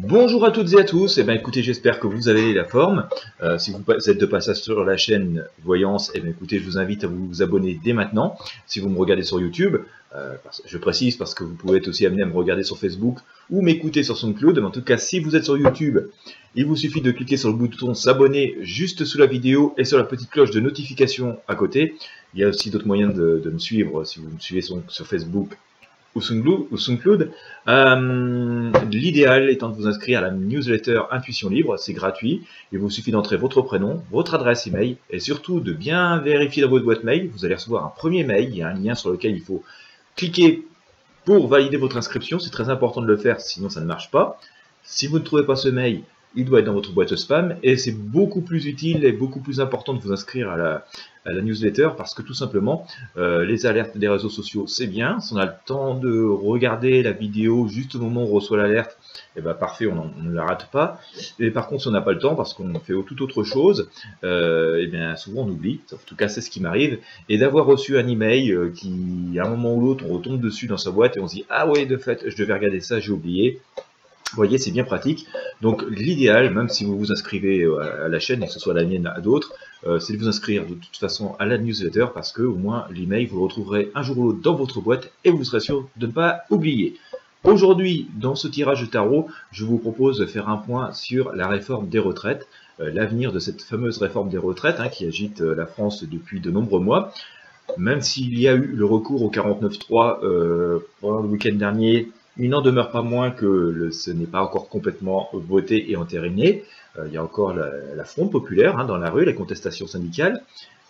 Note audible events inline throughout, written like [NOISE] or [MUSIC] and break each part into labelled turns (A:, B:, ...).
A: Bonjour à toutes et à tous, et eh bien écoutez j'espère que vous avez la forme. Euh, si vous êtes de passage sur la chaîne Voyance, eh bien écoutez je vous invite à vous abonner dès maintenant. Si vous me regardez sur YouTube, euh, je précise parce que vous pouvez être aussi amené à me regarder sur Facebook ou m'écouter sur SoundCloud, mais en tout cas si vous êtes sur YouTube, il vous suffit de cliquer sur le bouton s'abonner juste sous la vidéo et sur la petite cloche de notification à côté. Il y a aussi d'autres moyens de, me suivre si vous me suivez sur Facebook SoundCloud. Euh, l'idéal étant de vous inscrire à la newsletter Intuition Libre, c'est gratuit. Il vous suffit d'entrer votre prénom, votre adresse email et surtout de bien vérifier dans votre boîte mail. Vous allez recevoir un premier mail, il y a un lien sur lequel il faut cliquer pour valider votre inscription. C'est très important de le faire, sinon ça ne marche pas. Si vous ne trouvez pas ce mail, il doit être dans votre boîte spam et c'est beaucoup plus utile et beaucoup plus important de vous inscrire à la, newsletter parce que tout simplement euh, les alertes des réseaux sociaux c'est bien, si on a le temps de regarder la vidéo juste au moment où on reçoit l'alerte, et eh ben parfait, on, ne la rate pas. Et par contre si on n'a pas le temps parce qu'on fait tout autre chose, et euh, eh bien souvent on oublie, en tout cas c'est ce qui m'arrive, et d'avoir reçu un email euh, qui à un moment ou l'autre on retombe dessus dans sa boîte et on se dit ah ouais de fait je devais regarder ça, j'ai oublié. Vous voyez, c'est bien pratique. Donc l'idéal, même si vous vous inscrivez euh, à la chaîne, que ce soit la mienne à d'autres, euh, c'est de vous inscrire de toute façon à la newsletter parce que au moins l'email, vous le retrouverez un jour ou l'autre dans votre boîte et vous serez sûr de ne pas oublier. Aujourd'hui, dans ce tirage de tarot, je vous propose de faire un point sur la réforme des retraites, euh, l'avenir de cette fameuse réforme des retraites hein, qui agite la France depuis de nombreux mois. Même s'il y a eu le recours au 49.3 pendant le week-end dernier, il n'en demeure pas moins que ce n'est pas encore complètement voté et entériné. Euh, il y a encore la, fronde populaire hein, dans la rue, la contestation syndicale,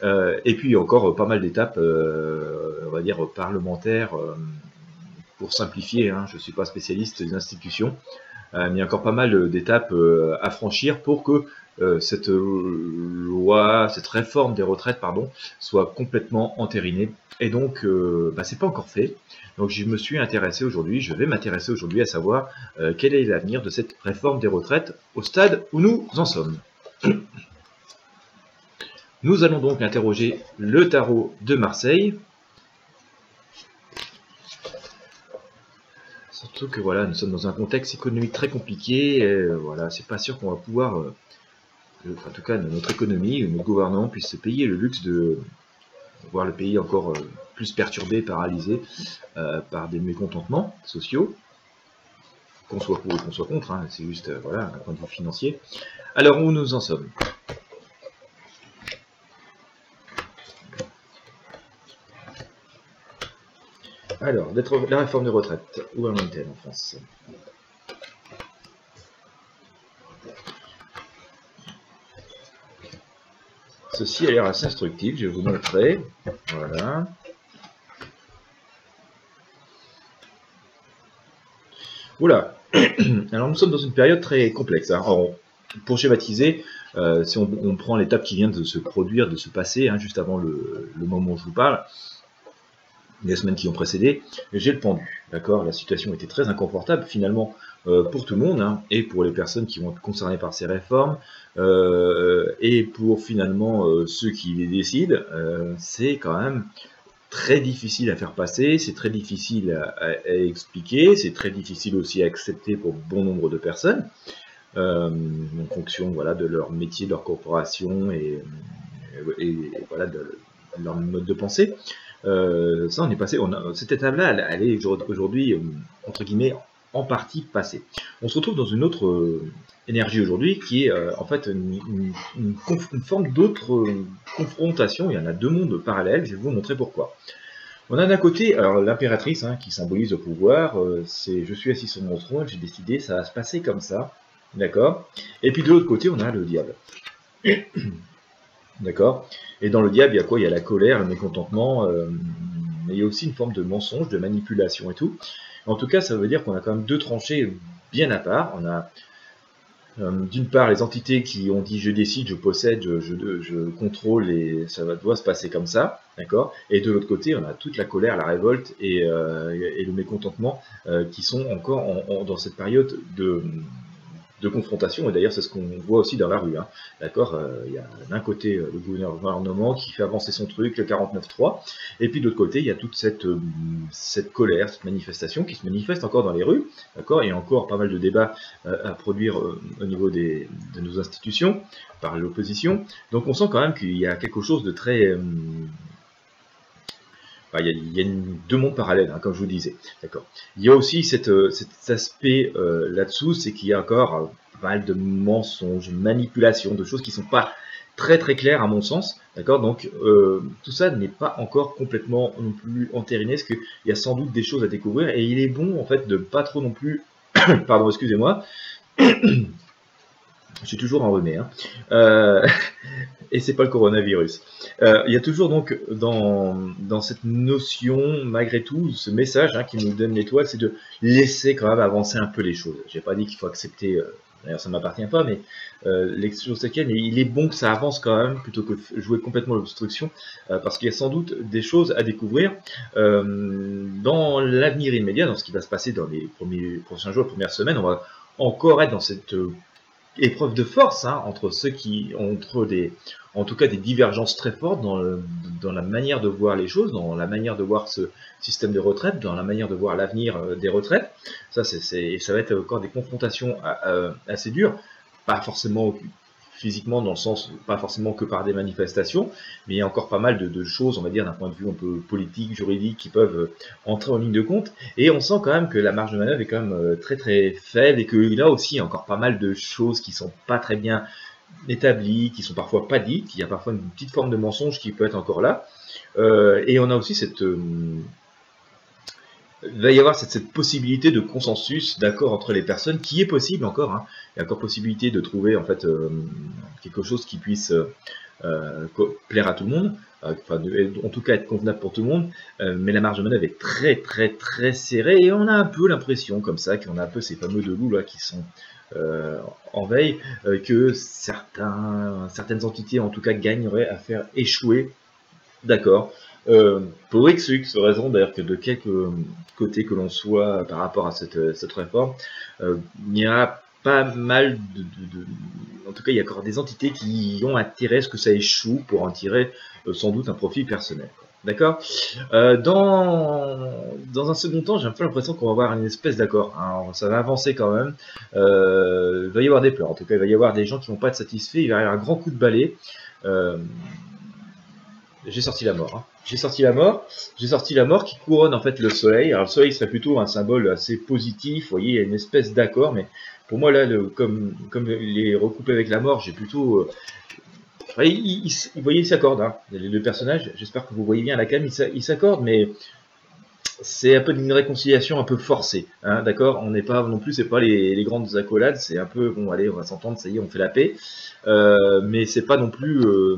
A: euh, et puis encore pas mal d'étapes, euh, on va dire, parlementaires, pour simplifier, hein, je ne suis pas spécialiste des institutions, mais il y a encore pas mal d'étapes à franchir pour que cette loi, cette réforme des retraites, pardon, soit complètement entérinée. Et donc, bah, c'est pas encore fait. Donc je me suis intéressé aujourd'hui, je vais m'intéresser aujourd'hui à savoir euh, quel est l'avenir de cette réforme des retraites au stade où nous en sommes. Nous allons donc interroger le tarot de Marseille. Surtout que voilà, nous sommes dans un contexte économique très compliqué. Euh, voilà, c'est pas sûr qu'on va pouvoir, euh, en tout cas notre économie, notre gouvernement puisse se payer le luxe de voir le pays encore plus perturbé, paralysé euh, par des mécontentements sociaux, qu'on soit pour ou qu'on soit contre, hein, c'est juste euh, voilà, un point de vue financier. Alors où nous en sommes? Alors, la réforme des retraites, où en est-elle en France? Ceci a l'air assez instructif, je vais vous montrer. Voilà. [CLEARS THROAT] Alors nous sommes dans une période très complexe. Hein. pour schématiser, euh, si on, prend l'étape qui vient de se produire, de se passer, hein, juste avant le, moment où je vous parle, les semaines qui ont précédé, j'ai le pendu. D'accord? La situation était très inconfortable finalement pour tout le monde, hein, et pour les personnes qui vont être concernées par ces réformes, euh, et pour finalement ceux qui les décident, c'est quand même très difficile à faire passer, c'est très difficile à, expliquer, c'est très difficile aussi à accepter pour bon nombre de personnes, euh, en fonction voilà, de leur métier, de leur corporation et, voilà, de, leur mode de pensée. Euh, ça, on est passé, cette étape-là, elle, est aujourd'hui, euh, entre guillemets, en partie passée. On se retrouve dans une autre énergie aujourd'hui qui est en fait une, forme d'autre confrontation. Il y en a deux mondes parallèles, je vais vous montrer pourquoi. On a d'un côté, l'impératrice hein, qui symbolise le pouvoir, euh, c'est je suis assis sur mon trône, j'ai décidé, ça va se passer comme ça, d'accord? Et puis de l'autre côté, on a le diable. [CLEARS THROAT] D'accord? Et dans le diable, il y a quoi? Il y a la colère, le mécontentement, euh, mais il y a aussi une forme de mensonge, de manipulation et tout. En tout cas, ça veut dire qu'on a quand même deux tranchées bien à part. On a euh, d'une part, les entités qui ont dit je décide, je possède, je, contrôle et ça doit se passer comme ça, d'accord? Et de l'autre côté, on a toute la colère, la révolte et, euh, le mécontentement euh, qui sont encore dans cette période de, de confrontation, et d'ailleurs c'est ce qu'on voit aussi dans la rue. Hein. D'accord euh, Il y a d'un côté euh, le gouvernement qui fait avancer son truc, le 49-3, et puis de l'autre côté, il y a toute cette, euh, cette colère, cette manifestation qui se manifeste encore dans les rues. D'accord Il y a encore pas mal de débats à produire au niveau des, de nos institutions par l'opposition. Donc on sent quand même qu'il y a quelque chose de très il, y a, deux mondes parallèles, hein, comme je vous disais. D'accord. Il y a aussi euh, cet aspect euh, là-dessous, c'est qu'il y a encore euh, pas mal de mensonges, manipulations, de choses qui sont pas très très claires à mon sens. D'accord. Donc tout ça n'est pas encore complètement non plus entériné, parce qu'il y a sans doute des choses à découvrir, et il est bon en fait de pas trop non plus, [COUGHS] pardon, excusez-moi. Suis toujours enrhumé. Hein. Euh, [LAUGHS] et c'est pas le coronavirus. Euh, il y a toujours donc dans, dans cette notion, malgré tout, ce message hein, qui nous donne l'étoile, c'est de laisser quand même avancer un peu les choses. J'ai pas dit qu'il faut accepter, euh, d'ailleurs ça ne m'appartient pas, mais euh, les choses il est bon que ça avance quand même plutôt que de jouer complètement l'obstruction, parce qu'il y a sans doute des choses à découvrir dans l'avenir immédiat, dans ce qui va se passer dans les prochains jours, les premières semaines. On va encore être dans cette épreuve de force hein, entre ceux qui entre des en tout cas des divergences très fortes dans, dans la manière de voir les choses, dans la manière de voir ce système de retraite, dans la manière de voir l'avenir euh, des retraites. Ça, c'est, ça va être encore des confrontations euh, assez dures, pas forcément physiquement dans le sens, pas forcément que par des manifestations, mais il y a encore pas mal de, choses, on va dire, d'un point de vue un peu politique, juridique, qui peuvent euh, entrer en ligne de compte, et on sent quand même que la marge de manœuvre est quand même euh, très très faible, et que aussi, y a encore pas mal de choses qui sont pas très bien établies, qui sont parfois pas dites, il y a parfois une petite forme de mensonge qui peut être encore là, euh, et on a aussi cette il va y avoir cette, possibilité de consensus, d'accord entre les personnes, qui est possible encore. Hein. Il y a encore possibilité de trouver en fait euh, quelque chose qui puisse euh, plaire à tout le monde, euh, enfin, en tout cas être convenable pour tout le monde. mais la marge de manœuvre est très très très serrée et on a un peu l'impression comme ça qu'on a un peu ces fameux deux loups là qui sont en veille, que certains, certaines entités en tout cas gagneraient à faire échouer, d'accord, euh, pour X, X raison d'ailleurs que de quelque côté que l'on soit par rapport à cette, cette réforme, euh, il y a pas mal de, En tout cas, il y a encore des entités qui ont intérêt à ce que ça échoue pour en tirer euh, sans doute un profit personnel. D'accord? Dans, dans un second temps, j'ai un peu l'impression qu'on va avoir une espèce d'accord. Hein. ça va avancer quand même. il va y avoir des pleurs. En tout cas, il va y avoir des gens qui vont pas être satisfaits. Il va y avoir un grand coup de balai. J'ai sorti la mort. Hein j'ai sorti la mort, j'ai sorti la mort qui couronne en fait le soleil. Alors le soleil serait plutôt un symbole assez positif, vous voyez, il y a une espèce d'accord, mais pour moi là, comme, comme il est recoupé avec la mort, j'ai plutôt... Euh, vous voyez, il s'accorde, hein, les deux personnages, j'espère que vous voyez bien la cam, il s'accorde, mais c'est un peu une réconciliation un peu forcée, hein, d'accord? On n'est pas non plus, c'est pas les, grandes accolades, c'est un peu bon, allez, on va s'entendre, ça y est, on fait la paix, euh, mais c'est pas non plus euh,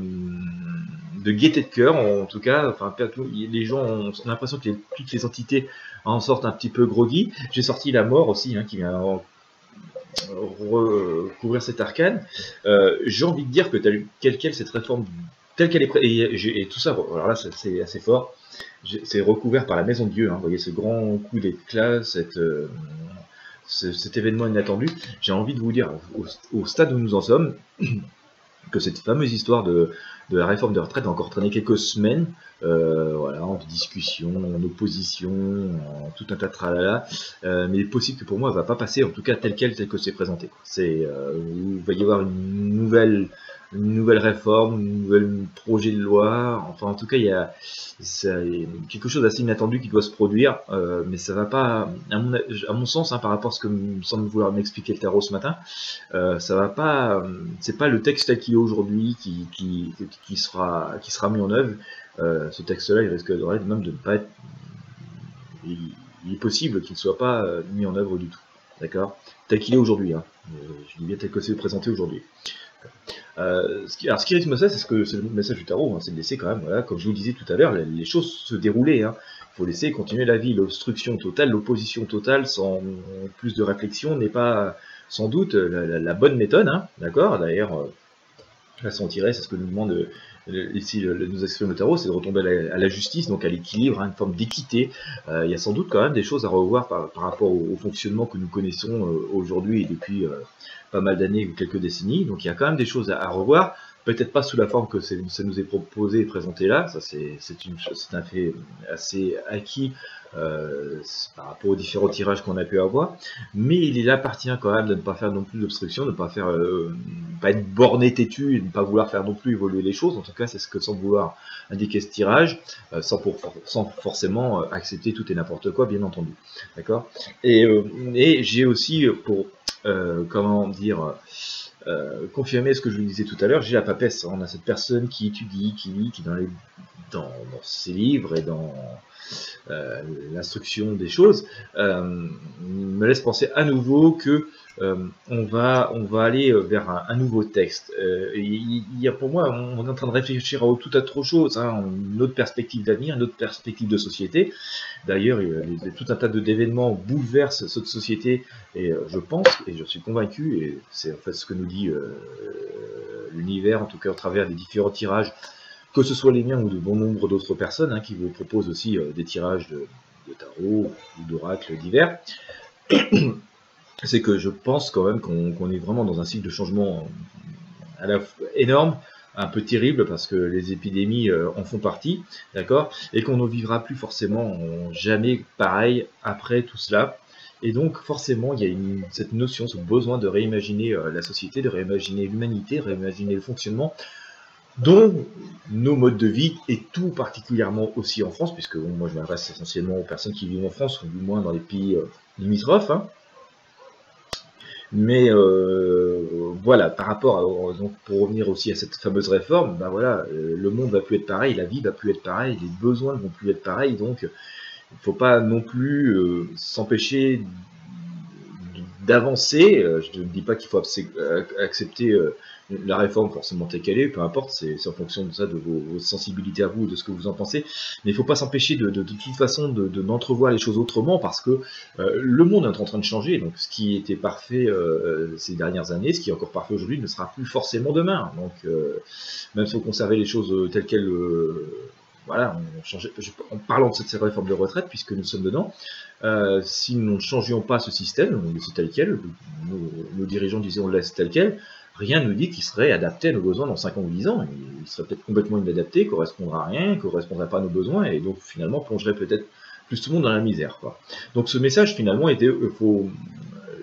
A: de gaieté de cœur, en tout cas. Enfin, les gens ont, l'impression que toutes les entités en sortent un petit peu groggy. J'ai sorti la mort aussi, hein, qui vient recouvrir cette arcane. Euh, j'ai envie de dire que telle quelle cette réforme, telle qu'elle est et, et, tout ça, alors là c'est assez fort, c'est recouvert par la maison de Dieu. Hein, vous voyez ce grand coup d'éclat, euh, cet événement inattendu. J'ai envie de vous dire, au, stade où nous en sommes, que cette fameuse histoire de, de la réforme de retraite a encore traîné quelques semaines, euh, voilà, en discussion, en opposition, en tout un tas de tralala, euh, mais il est possible que pour moi, elle va pas passer, en tout cas tel quel, tel que c'est présenté. C'est, euh, il va y avoir une nouvelle une nouvelle réforme, un nouvel projet de loi. Enfin, en tout cas, il y a, quelque chose d'assez inattendu qui doit se produire, euh, mais ça va pas, à mon, sens, hein, par rapport à ce que semble vouloir m'expliquer le tarot ce matin, euh, ça va pas, c'est pas le texte est aujourd'hui qui, qui, qui, sera, qui sera mis en œuvre. Euh, ce texte-là, il risque même de ne pas être, il, est possible qu'il ne soit pas mis en œuvre du tout. D'accord? Tel qu'il est aujourd'hui. Hein. Je dis bien tel que c'est présenté aujourd'hui. Euh, alors, ce qui rythme ça, c'est ce que c'est le message du tarot, hein, c'est de laisser quand même, comme je vous disais tout à l'heure, les, choses se dérouler. Hein. Il faut laisser continuer la vie. L'obstruction totale, l'opposition totale, sans plus de réflexion, n'est pas sans doute la, bonne méthode, hein, d'accord? D'ailleurs, euh, façon tirée, c'est ce que nous demande ici nous exprime le tarot, c'est de retomber à la, justice, donc à l'équilibre, à une forme d'équité. il y a sans doute quand même des choses à revoir par, rapport au, fonctionnement que nous connaissons aujourd'hui et depuis pas mal d'années ou quelques décennies. Donc il y a quand même des choses à revoir peut-être pas sous la forme que ça nous est proposé et présenté là, ça c'est un fait assez acquis euh, par rapport aux différents tirages qu'on a pu avoir, mais il appartient quand même de ne pas faire non plus d'obstruction, de ne pas faire, euh, pas être borné têtu, et de ne pas vouloir faire non plus évoluer les choses, en tout cas c'est ce que semble vouloir indiquer ce tirage, euh, sans, pour, sans forcément accepter tout et n'importe quoi, bien entendu, d'accord? Et, et j'ai aussi pour, comment dire, euh, confirmer ce que je vous disais tout à l'heure, j'ai la papesse. On a cette personne qui étudie, qui lit, qui dans, les, dans, ses livres et dans euh, l'instruction des choses, euh, me laisse penser à nouveau que on, va, on va aller vers un, nouveau texte. Euh, y a pour moi, on est en train de réfléchir à tout à trop choses, hein, une autre perspective d'avenir, une autre perspective de société. D'ailleurs, tout un tas d'événements bouleversent cette société, et euh, je pense, et je suis convaincu, et c'est en fait ce que nous dit l'univers, en tout cas au travers des différents tirages, que ce soit les miens ou de bon nombre d'autres personnes, hein, qui vous proposent aussi des tirages de, de tarot ou d'oracles divers c'est que je pense quand même qu'on est vraiment dans un cycle de changement à la énorme, un peu terrible parce que les épidémies euh, en font partie, d'accord, et qu'on ne vivra plus forcément jamais pareil après tout cela. Et donc forcément, il y a cette notion, ce besoin de réimaginer euh, la société, de réimaginer l'humanité, de réimaginer le fonctionnement, dont nos modes de vie, et tout particulièrement aussi en France, puisque moi je m'adresse essentiellement aux personnes qui vivent en France, ou du moins dans les pays euh, limitrophes, hein, mais euh, voilà, par rapport à, donc pour revenir aussi à cette fameuse réforme, ben voilà, euh, le monde va plus être pareil, la vie va plus être pareille, les besoins ne vont plus être pareils, donc il ne faut pas non plus euh, s'empêcher d'avancer. je ne dis pas qu'il faut accepter la réforme forcément telle qu'elle est, peu importe, c'est en fonction de ça, de vos, sensibilités à vous, de ce que vous en pensez, mais il ne faut pas s'empêcher de, de, toute façon de n'entrevoir les choses autrement, parce que euh, le monde est en train de changer, donc ce qui était parfait euh, ces dernières années, ce qui est encore parfait aujourd'hui, ne sera plus forcément demain, donc euh, même si on conservait les choses telles quelles voilà, en parlant de cette réforme de retraite, puisque nous sommes dedans, si nous ne changions pas ce système, on laisse tel quel, nos, dirigeants disaient on le laisse tel quel, rien ne nous dit qu'il serait adapté à nos besoins dans 5 ans ou 10 ans. Il serait peut-être complètement inadapté, correspondra à rien, correspondrait pas à nos besoins, et donc finalement plongerait peut-être plus tout le monde dans la misère. Donc ce message finalement était, euh, faut,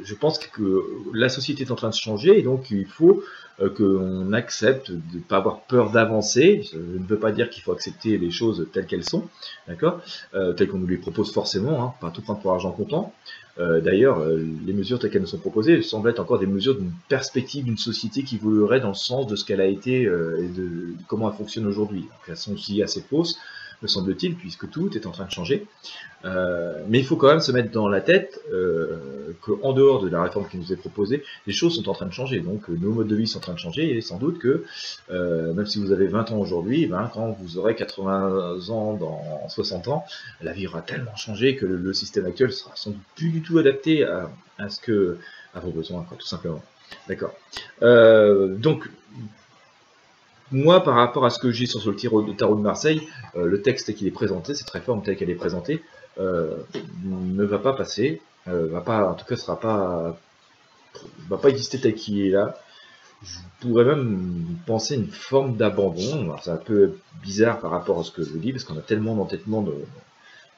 A: je pense que la société est en train de changer, et donc il faut euh, qu'on accepte de ne pas avoir peur d'avancer. Je ne veux pas dire qu'il faut accepter les choses telles qu'elles sont, d'accord, euh, telles qu'on nous les propose forcément, hein, pas tout prendre pour argent comptant. Euh, d'ailleurs, les mesures telles qu'elles nous sont proposées semblent être encore des mesures d'une perspective d'une société qui évoluerait dans le sens de ce qu'elle a été et de comment elle fonctionne aujourd'hui. Elles sont aussi assez fausses me semble-t-il, puisque tout est en train de changer. Euh, mais il faut quand même se mettre dans la tête euh, qu'en dehors de la réforme qui nous est proposée, les choses sont en train de changer. Donc euh, nos modes de vie sont en train de changer et sans doute que même si vous avez 20 ans aujourd'hui, ben, quand vous aurez 80 ans dans 60 ans, la vie aura tellement changé que le, système actuel sera sans doute plus du tout adapté à, ce que à vos besoins, tout simplement. D'accord. Donc moi, par rapport à ce que j'ai sur le tarot de Marseille, euh, le texte qui est présenté, cette réforme telle qu'elle est présentée, euh, ne va pas passer, euh, va pas, en tout cas, sera pas, va pas exister tel qu'il est là. Je pourrais même penser une forme d'abandon. C'est un peu bizarre par rapport à ce que je dis, parce qu'on a tellement d'entêtement de,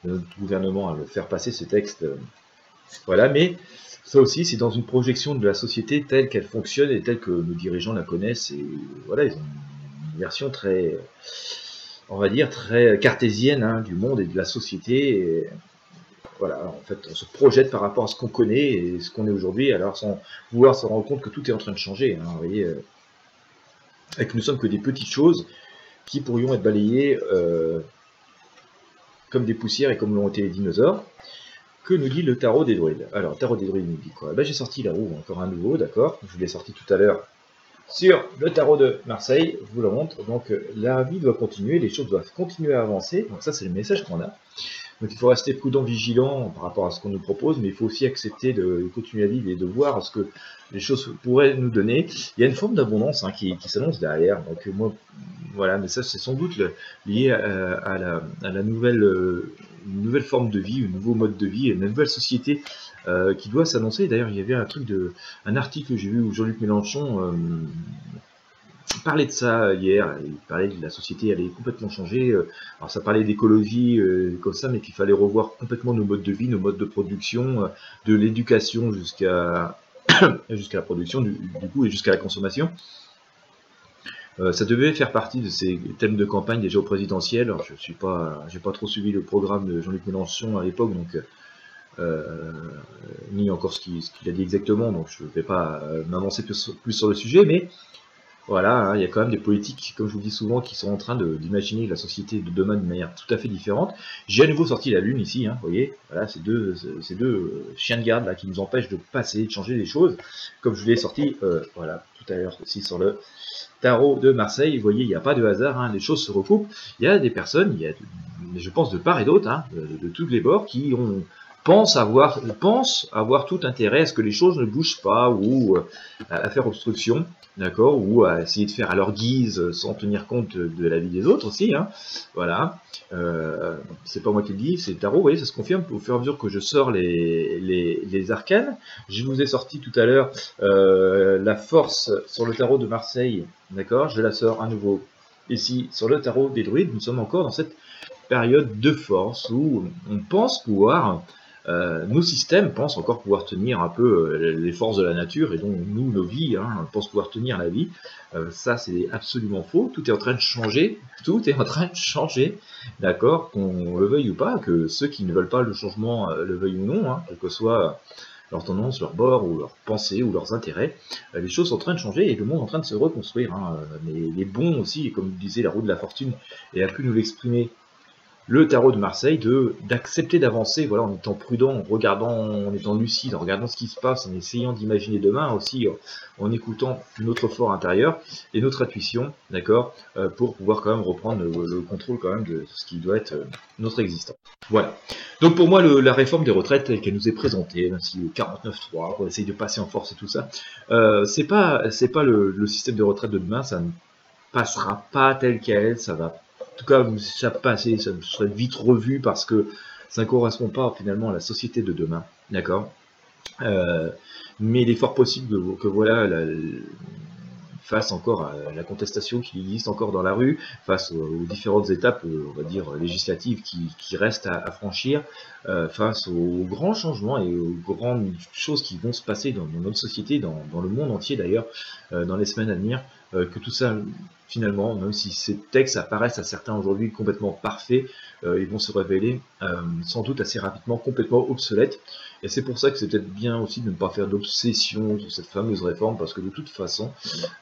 A: notre gouvernement à faire passer ce texte. voilà, mais ça aussi, c'est dans une projection de la société telle qu'elle fonctionne et telle que nos dirigeants la connaissent. Et voilà, ils ont version très, on va dire, très cartésienne hein, du monde et de la société. voilà, en fait, on se projette par rapport à ce qu'on connaît et ce qu'on est aujourd'hui, alors sans vouloir se rendre compte que tout est en train de changer. Hein, vous voyez, euh, et que nous sommes que des petites choses qui pourrions être balayées euh, comme des poussières et comme l'ont été les dinosaures. Que nous dit le tarot des druides Alors, tarot des druides nous dit quoi? Ben, J'ai sorti la roue, encore un nouveau, d'accord? Je l'ai sorti tout à l'heure sur le tarot de Marseille, je vous le montre. Donc la vie doit continuer, les choses doivent continuer à avancer. Donc ça c'est le message qu'on a. Donc il faut rester prudent, vigilant par rapport à ce qu'on nous propose, mais il faut aussi accepter de continuer à vivre et de voir ce que les choses pourraient nous donner. Il y a une forme d'abondance hein, qui, s'annonce derrière. Donc moi, voilà, mais ça c'est sans doute lié à, la, nouvelle, euh, nouvelle forme de vie, un nouveau mode de vie, une nouvelle société euh, qui doit s'annoncer. D'ailleurs, il y avait un truc de, un article que j'ai vu où Jean-Luc Mélenchon euh, parlait de ça hier. Il parlait de la société allait complètement changer. Alors ça parlait d'écologie comme ça, mais qu'il fallait revoir complètement nos modes de vie, nos modes de production, de l'éducation jusqu'à [COUGHS] jusqu'à la production du, coup et jusqu'à la consommation. Euh, ça devait faire partie de ces thèmes de campagne déjà au présidentiel. je suis pas, j'ai pas trop suivi le programme de Jean-Luc Mélenchon à l'époque, donc euh, ni encore ce qu'il a dit exactement, donc je ne vais pas euh, m'avancer plus, sur le sujet, mais voilà, hein, il y a quand même des politiques, comme je vous dis souvent, qui sont en train d'imaginer la société de demain d'une manière tout à fait différente. J'ai à nouveau sorti la Lune ici, hein, vous voyez, voilà, ces deux, chiens de garde là qui nous empêchent de passer, de changer les choses, comme je l'ai sorti, voilà, tout à l'heure aussi sur le tarot de Marseille. Vous voyez, il n'y a pas de hasard, hein, les choses se recoupent. Il y a des personnes, il y a, je pense de part et d'autre, hein, de, de tous les bords, qui ont pense avoir, pense avoir tout intérêt à ce que les choses ne bougent pas ou euh, à faire obstruction, d'accord, ou à essayer de faire à leur guise sans tenir compte de la vie des autres aussi, hein, voilà. Euh, c'est pas moi qui le dis, c'est le tarot, vous voyez, ça se confirme au fur et à mesure que je sors les, les, les arcanes. Je vous ai sorti tout à l'heure euh, la force sur le tarot de Marseille, d'accord, je la sors à nouveau ici sur le tarot des druides, nous sommes encore dans cette période de force où on pense pouvoir euh, nos systèmes pensent encore pouvoir tenir un peu euh, les forces de la nature et donc nous, nos vies, hein, pensent pouvoir tenir la vie. Euh, ça, c'est absolument faux. Tout est en train de changer. Tout est en train de changer. D'accord? Qu'on le veuille ou pas, que ceux qui ne veulent pas le changement le veuillent ou non, hein, quelle que soit leur tendance, leur bord, ou leurs pensées, ou leurs intérêts. les choses sont en train de changer et le monde est en train de se reconstruire. Hein. Mais les bons aussi, comme disait la roue de la fortune, et a pu nous l'exprimer le tarot de Marseille, de d'accepter d'avancer, voilà, en étant prudent, en regardant, en étant lucide, en regardant ce qui se passe, en essayant d'imaginer demain aussi, en écoutant notre fort intérieur et notre intuition, d'accord, euh, pour pouvoir quand même reprendre le, contrôle quand même de ce qui doit être euh, notre existence. Voilà. Donc pour moi, la réforme des retraites qu'elle nous est présentée, même si 49.3, on essaye de passer en force et tout ça, euh, c'est pas c'est pas le, le système de retraite de demain, ça ne passera pas tel quel, ça va tout cas, ça passé, ça serait vite revu parce que ça ne correspond pas finalement à la société de demain. D'accord? Euh, Mais il est fort possible que, voilà, face encore à la contestation qui existe encore dans la rue, face aux, différentes étapes, euh, on va dire, législatives qui, restent à, franchir, euh, face aux grands changements et aux grandes choses qui vont se passer dans, notre société, dans, le monde entier d'ailleurs, dans les semaines à venir, que tout ça finalement, même si ces textes apparaissent à certains aujourd'hui complètement parfaits, euh, ils vont se révéler euh, sans doute assez rapidement complètement obsolètes. Et c'est pour ça que c'est peut-être bien aussi de ne pas faire d'obsession sur cette fameuse réforme, parce que de toute façon,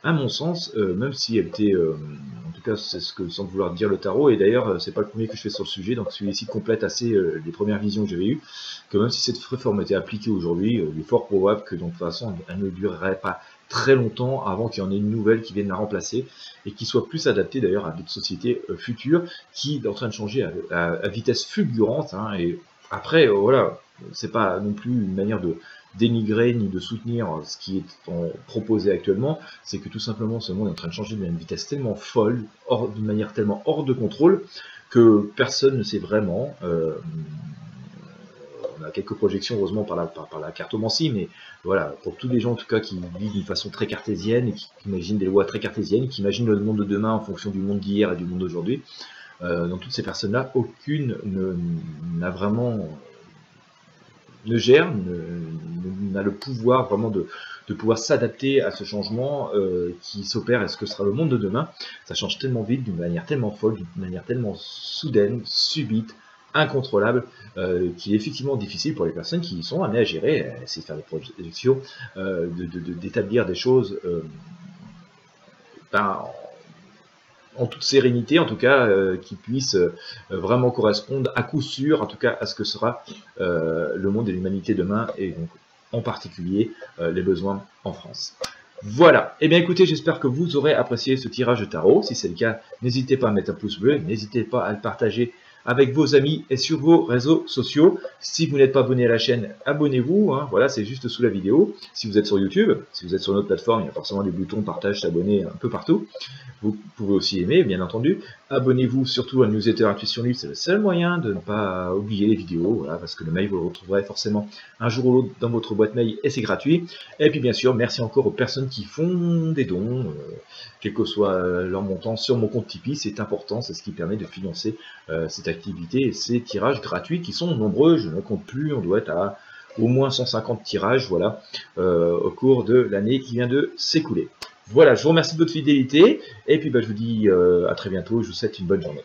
A: à mon sens, euh, même si elle était, en tout cas c'est ce que semble vouloir dire le tarot, et d'ailleurs c'est pas le premier que je fais sur le sujet, donc celui-ci complète assez les premières visions que j'avais eues, que même si cette réforme était appliquée aujourd'hui, il est fort probable que de toute façon elle ne durerait pas très longtemps avant qu'il y en ait une nouvelle qui vienne la remplacer et qui soit plus adaptée d'ailleurs à d'autres sociétés euh, futures qui est en train de changer à, vitesse fulgurante. Hein, et après, euh, voilà, c'est pas non plus une manière de dénigrer ni de soutenir ce qui est proposé actuellement, c'est que tout simplement ce monde est en train de changer d'une vitesse tellement folle, d'une manière tellement hors de contrôle, que personne ne sait vraiment euh, on a quelques projections heureusement par la, par, la cartomancie, mais voilà, pour tous les gens en tout cas qui vivent d'une façon très cartésienne, et qui, imaginent des lois très cartésiennes, qui imaginent le monde de demain en fonction du monde d'hier et du monde d'aujourd'hui, euh, dans toutes ces personnes-là, aucune n'a vraiment ne gère, n'a le pouvoir vraiment de, pouvoir s'adapter à ce changement euh, qui s'opère et ce que sera le monde de demain? Ça change tellement vite, d'une manière tellement folle, d'une manière tellement soudaine, subite, incontrôlable, euh, qui est effectivement difficile pour les personnes qui sont amenées à gérer, à essayer de faire des projections, euh, d'établir des choses euh, ben, en toute sérénité, en tout cas, qui puissent vraiment correspondre à coup sûr, en tout cas, à ce que sera le monde et l'humanité demain, et donc en particulier les besoins en France. Voilà, eh bien écoutez, j'espère que vous aurez apprécié ce tirage de tarot. Si c'est le cas, n'hésitez pas à mettre un pouce bleu, n'hésitez pas à le partager avec vos amis et sur vos réseaux sociaux. Si vous n'êtes pas abonné à la chaîne, abonnez-vous. Hein. voilà, c'est juste sous la vidéo. Si vous êtes sur YouTube, si vous êtes sur notre plateforme, il y a forcément des boutons partage, s'abonner un peu partout. Vous pouvez aussi aimer, bien entendu. Abonnez-vous surtout à Newsletter Intuition Libre, c'est le seul moyen de ne pas oublier les vidéos, voilà, parce que le mail, vous le retrouverez forcément un jour ou l'autre dans votre boîte mail et c'est gratuit. Et puis bien sûr, merci encore aux personnes qui font des dons, euh, quel que soit euh, leur montant sur mon compte Tipeee, c'est important, c'est ce qui permet de financer euh, cette activité et ces tirages gratuits qui sont nombreux, je ne compte plus, on doit être à au moins 150 tirages voilà, au cours de l'année qui vient de s'écouler. Voilà, je vous remercie de votre fidélité, et puis bah, je vous dis à très bientôt, je vous souhaite une bonne journée.